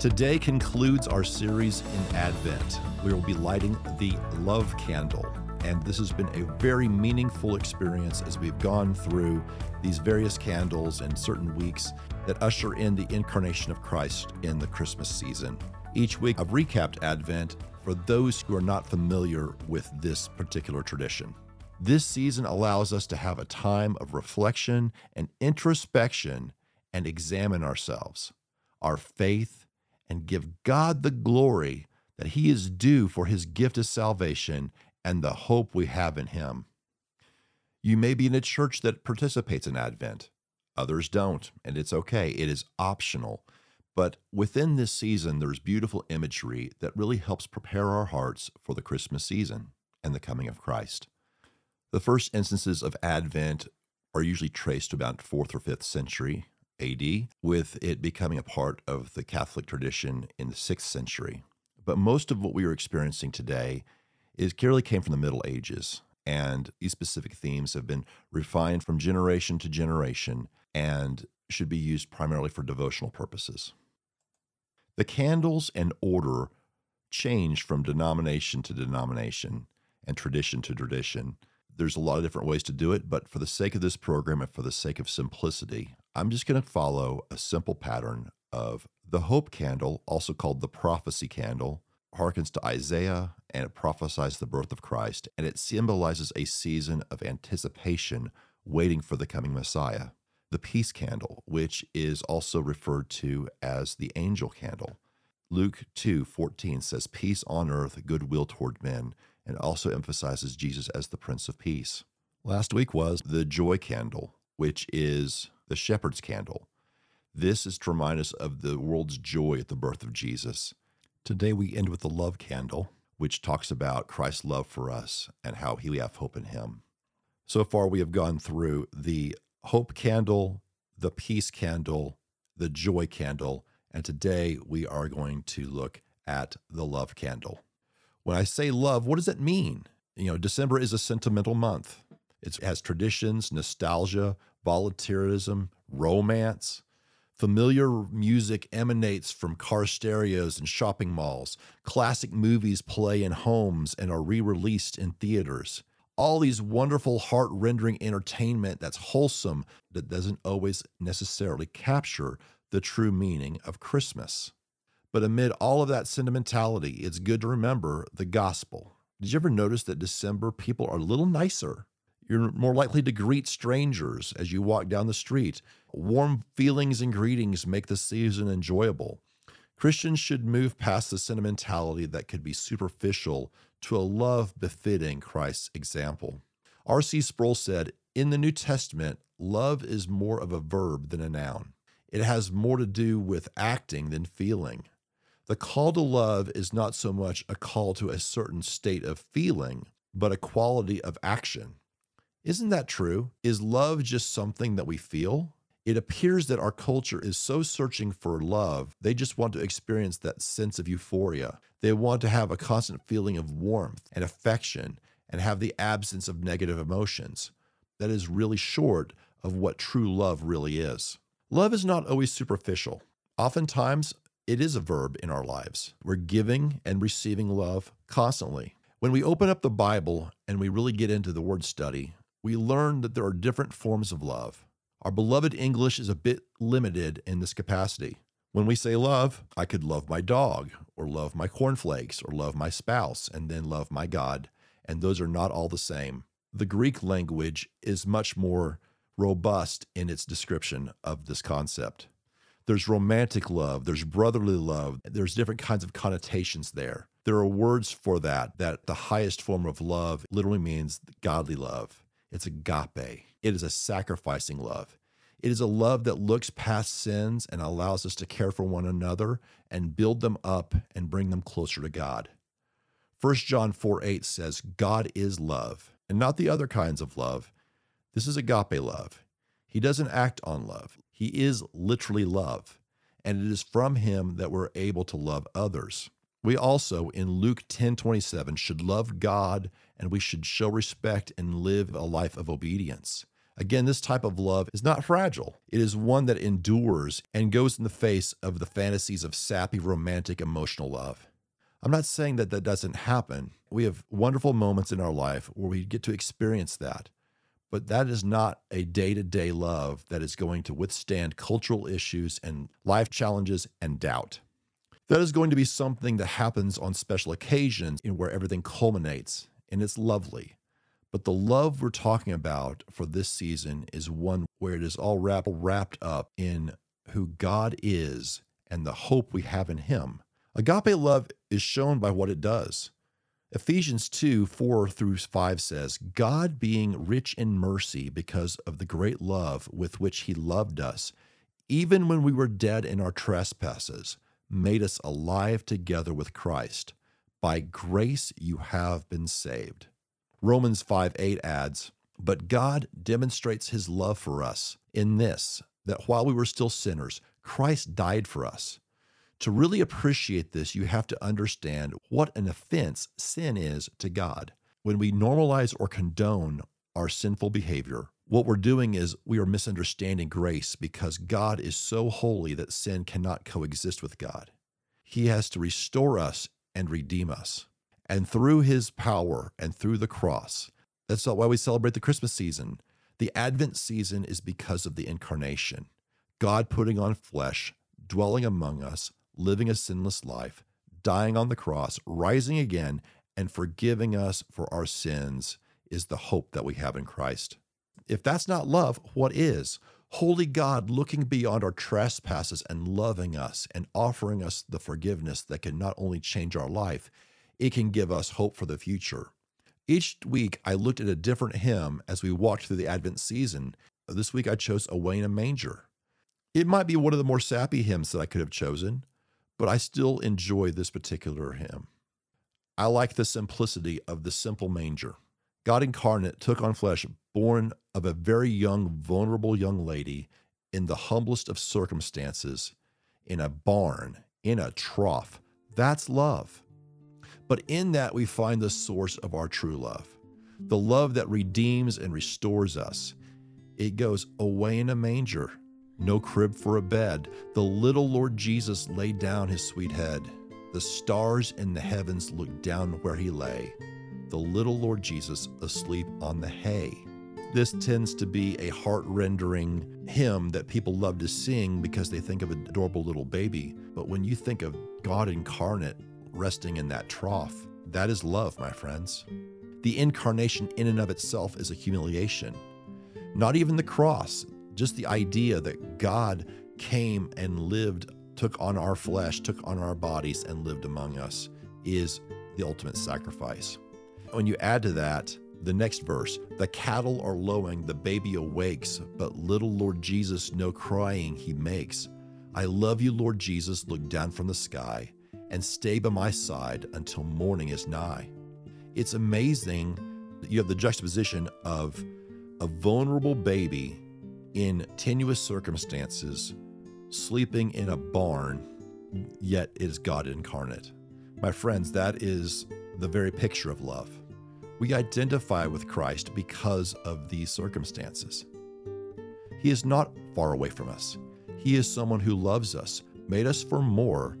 Today concludes our series in Advent. We will be lighting the love candle, and this has been a very meaningful experience as we've gone through these various candles in certain weeks that usher in the incarnation of Christ in the Christmas season. Each week, I've recapped Advent for those who are not familiar with this particular tradition. This season allows us to have a time of reflection and introspection and examine ourselves, our faith, and give God the glory that He is due for His gift of salvation and the hope we have in Him. You may be in a church that participates in Advent, others don't, and it's okay. It is optional. But within this season, there's beautiful imagery that really helps prepare our hearts for the Christmas season and the coming of Christ. The first instances of Advent are usually traced to about fourth or fifth century AD, with it becoming a part of the Catholic tradition in the sixth century. But most of what we are experiencing today is clearly came from the Middle Ages. And these specific themes have been refined from generation to generation and should be used primarily for devotional purposes. The candles and order change from denomination to denomination and tradition to tradition. There's a lot of different ways to do it, but for the sake of this program and for the sake of simplicity, I'm just going to follow a simple pattern of the hope candle, also called the prophecy candle, harkens to Isaiah and it prophesies the birth of Christ, and it symbolizes a season of anticipation waiting for the coming Messiah. The peace candle, which is also referred to as the angel candle. Luke 2 14 says, Peace on earth, goodwill toward men, and also emphasizes Jesus as the Prince of Peace. Last week was the joy candle, which is the shepherd's candle. This is to remind us of the world's joy at the birth of Jesus. Today we end with the love candle, which talks about Christ's love for us and how we have hope in him. So far, we have gone through the hope candle, the peace candle, the joy candle, and today we are going to look at the love candle. When I say love, what does it mean? You know, December is a sentimental month. It has traditions, nostalgia, volunteerism, romance. Familiar music emanates from car stereos and shopping malls. Classic movies play in homes and are re released in theaters. All these wonderful, heart rendering entertainment that's wholesome, that doesn't always necessarily capture the true meaning of Christmas. But amid all of that sentimentality, it's good to remember the gospel. Did you ever notice that December people are a little nicer? You're more likely to greet strangers as you walk down the street. Warm feelings and greetings make the season enjoyable. Christians should move past the sentimentality that could be superficial to a love befitting Christ's example. R.C. Sproul said, In the New Testament, love is more of a verb than a noun. It has more to do with acting than feeling. The call to love is not so much a call to a certain state of feeling, but a quality of action. Isn't that true? Is love just something that we feel? It appears that our culture is so searching for love, they just want to experience that sense of euphoria. They want to have a constant feeling of warmth and affection and have the absence of negative emotions. That is really short of what true love really is. Love is not always superficial. Oftentimes, it is a verb in our lives. We're giving and receiving love constantly. When we open up the Bible and we really get into the word study, we learn that there are different forms of love. Our beloved English is a bit limited in this capacity. When we say love, I could love my dog, or love my cornflakes, or love my spouse, and then love my God. And those are not all the same. The Greek language is much more robust in its description of this concept. There's romantic love, there's brotherly love, there's different kinds of connotations there. There are words for that, that the highest form of love literally means godly love. It's agape. It is a sacrificing love. It is a love that looks past sins and allows us to care for one another and build them up and bring them closer to God. 1 John 4 8 says, God is love, and not the other kinds of love. This is agape love. He doesn't act on love, He is literally love, and it is from Him that we're able to love others. We also, in Luke 10 27, should love God and we should show respect and live a life of obedience. Again, this type of love is not fragile. It is one that endures and goes in the face of the fantasies of sappy, romantic, emotional love. I'm not saying that that doesn't happen. We have wonderful moments in our life where we get to experience that. But that is not a day to day love that is going to withstand cultural issues and life challenges and doubt. That is going to be something that happens on special occasions in where everything culminates, and it's lovely. But the love we're talking about for this season is one where it is all wrapped, wrapped up in who God is and the hope we have in Him. Agape love is shown by what it does. Ephesians 2 4 through 5 says, God being rich in mercy because of the great love with which He loved us, even when we were dead in our trespasses, made us alive together with Christ. By grace you have been saved. Romans 5 8 adds, But God demonstrates his love for us in this, that while we were still sinners, Christ died for us. To really appreciate this, you have to understand what an offense sin is to God. When we normalize or condone our sinful behavior, what we're doing is we are misunderstanding grace because God is so holy that sin cannot coexist with God. He has to restore us and redeem us. And through his power and through the cross, that's why we celebrate the Christmas season. The Advent season is because of the incarnation God putting on flesh, dwelling among us, living a sinless life, dying on the cross, rising again, and forgiving us for our sins is the hope that we have in Christ. If that's not love, what is? Holy God looking beyond our trespasses and loving us and offering us the forgiveness that can not only change our life, it can give us hope for the future. Each week, I looked at a different hymn as we walked through the Advent season. This week, I chose Away in a Manger. It might be one of the more sappy hymns that I could have chosen, but I still enjoy this particular hymn. I like the simplicity of the simple manger. God incarnate took on flesh, born of a very young, vulnerable young lady in the humblest of circumstances, in a barn, in a trough. That's love. But in that, we find the source of our true love, the love that redeems and restores us. It goes away in a manger, no crib for a bed. The little Lord Jesus laid down his sweet head. The stars in the heavens looked down where he lay. The little Lord Jesus asleep on the hay. This tends to be a heart rendering hymn that people love to sing because they think of an adorable little baby. But when you think of God incarnate resting in that trough. That is love, my friends. The incarnation, in and of itself, is a humiliation. Not even the cross, just the idea that God came and lived, took on our flesh, took on our bodies, and lived among us is the ultimate sacrifice. When you add to that, the next verse, the cattle are lowing, the baby awakes, but little Lord Jesus no crying he makes. I love you, Lord Jesus, look down from the sky and stay by my side until morning is nigh. It's amazing that you have the juxtaposition of a vulnerable baby in tenuous circumstances, sleeping in a barn, yet is God incarnate. My friends, that is the very picture of love. We identify with Christ because of these circumstances. He is not far away from us. He is someone who loves us, made us for more,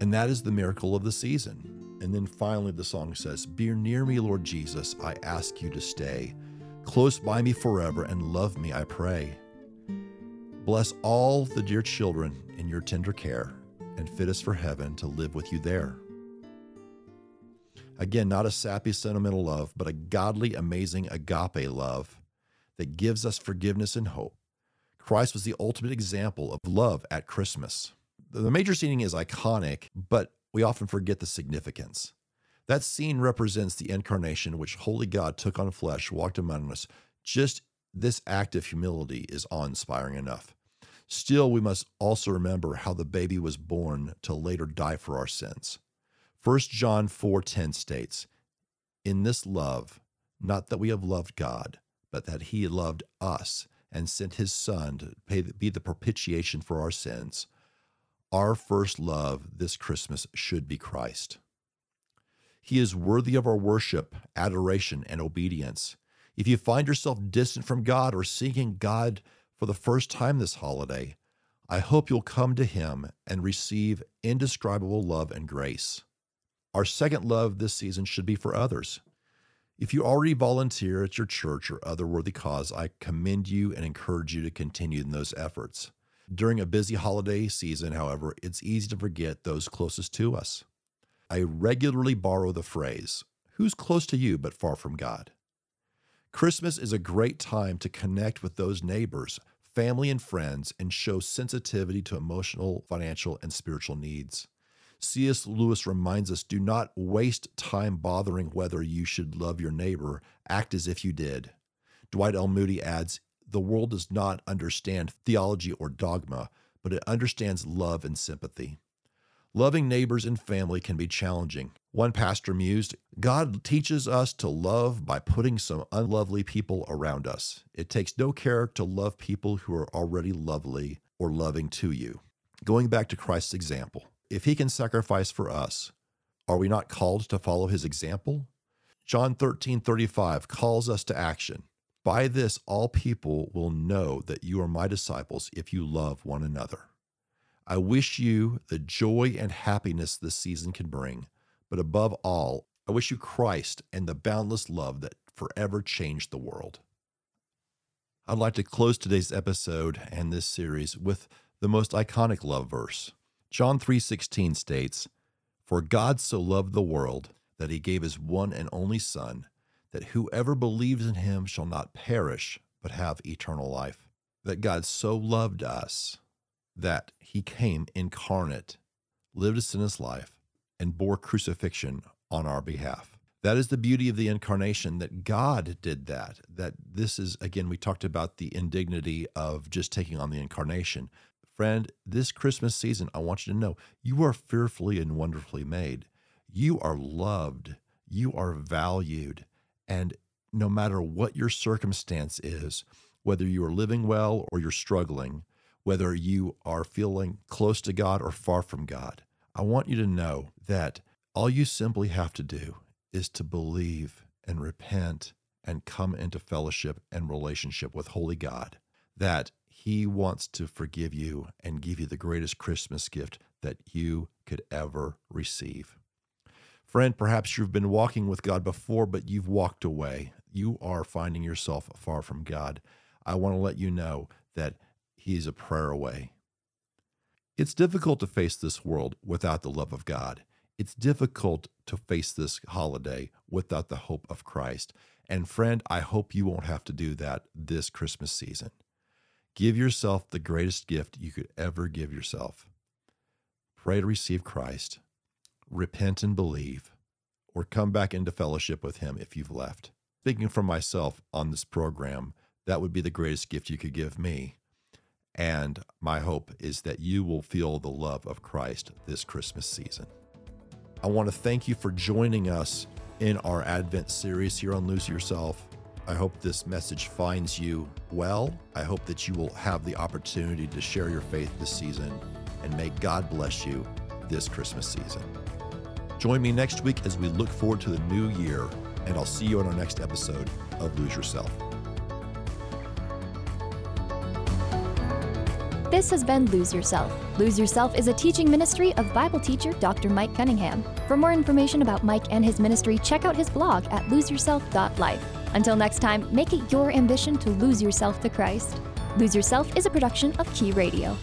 and that is the miracle of the season. And then finally, the song says, Be near me, Lord Jesus, I ask you to stay. Close by me forever and love me, I pray. Bless all the dear children in your tender care and fit us for heaven to live with you there. Again, not a sappy, sentimental love, but a godly, amazing agape love that gives us forgiveness and hope. Christ was the ultimate example of love at Christmas. The major scene is iconic, but we often forget the significance. That scene represents the incarnation, which holy God took on flesh, walked among us, just this act of humility is awe inspiring enough. Still, we must also remember how the baby was born to later die for our sins. 1 John 4:10 states, "In this love, not that we have loved God, but that he loved us and sent his son to pay, be the propitiation for our sins." Our first love this Christmas should be Christ. He is worthy of our worship, adoration, and obedience. If you find yourself distant from God or seeking God for the first time this holiday, I hope you'll come to Him and receive indescribable love and grace. Our second love this season should be for others. If you already volunteer at your church or other worthy cause, I commend you and encourage you to continue in those efforts. During a busy holiday season, however, it's easy to forget those closest to us. I regularly borrow the phrase, Who's close to you but far from God? Christmas is a great time to connect with those neighbors, family, and friends and show sensitivity to emotional, financial, and spiritual needs. C.S. Lewis reminds us do not waste time bothering whether you should love your neighbor, act as if you did. Dwight L. Moody adds, The world does not understand theology or dogma, but it understands love and sympathy. Loving neighbors and family can be challenging. One pastor mused God teaches us to love by putting some unlovely people around us. It takes no care to love people who are already lovely or loving to you. Going back to Christ's example, if he can sacrifice for us, are we not called to follow his example? John 13 35 calls us to action. By this, all people will know that you are my disciples if you love one another. I wish you the joy and happiness this season can bring, but above all, I wish you Christ and the boundless love that forever changed the world. I'd like to close today's episode and this series with the most iconic love verse. John 3:16 states, "For God so loved the world that he gave his one and only son, that whoever believes in him shall not perish but have eternal life." That God so loved us that he came incarnate, lived a sinless life, and bore crucifixion on our behalf. That is the beauty of the incarnation that God did that. That this is, again, we talked about the indignity of just taking on the incarnation. Friend, this Christmas season, I want you to know you are fearfully and wonderfully made. You are loved. You are valued. And no matter what your circumstance is, whether you are living well or you're struggling, whether you are feeling close to God or far from God. I want you to know that all you simply have to do is to believe and repent and come into fellowship and relationship with Holy God, that He wants to forgive you and give you the greatest Christmas gift that you could ever receive. Friend, perhaps you've been walking with God before, but you've walked away. You are finding yourself far from God. I want to let you know that He's a prayer away. It's difficult to face this world without the love of God. It's difficult to face this holiday without the hope of Christ. And friend, I hope you won't have to do that this Christmas season. Give yourself the greatest gift you could ever give yourself. Pray to receive Christ, repent and believe, or come back into fellowship with Him if you've left. Speaking for myself on this program, that would be the greatest gift you could give me. And my hope is that you will feel the love of Christ this Christmas season. I want to thank you for joining us in our Advent series here on Lose Yourself. I hope this message finds you well. I hope that you will have the opportunity to share your faith this season, and may God bless you this Christmas season. Join me next week as we look forward to the new year, and I'll see you on our next episode of Lose Yourself. This has been Lose Yourself. Lose Yourself is a teaching ministry of Bible teacher Dr. Mike Cunningham. For more information about Mike and his ministry, check out his blog at loseyourself.life. Until next time, make it your ambition to lose yourself to Christ. Lose Yourself is a production of Key Radio.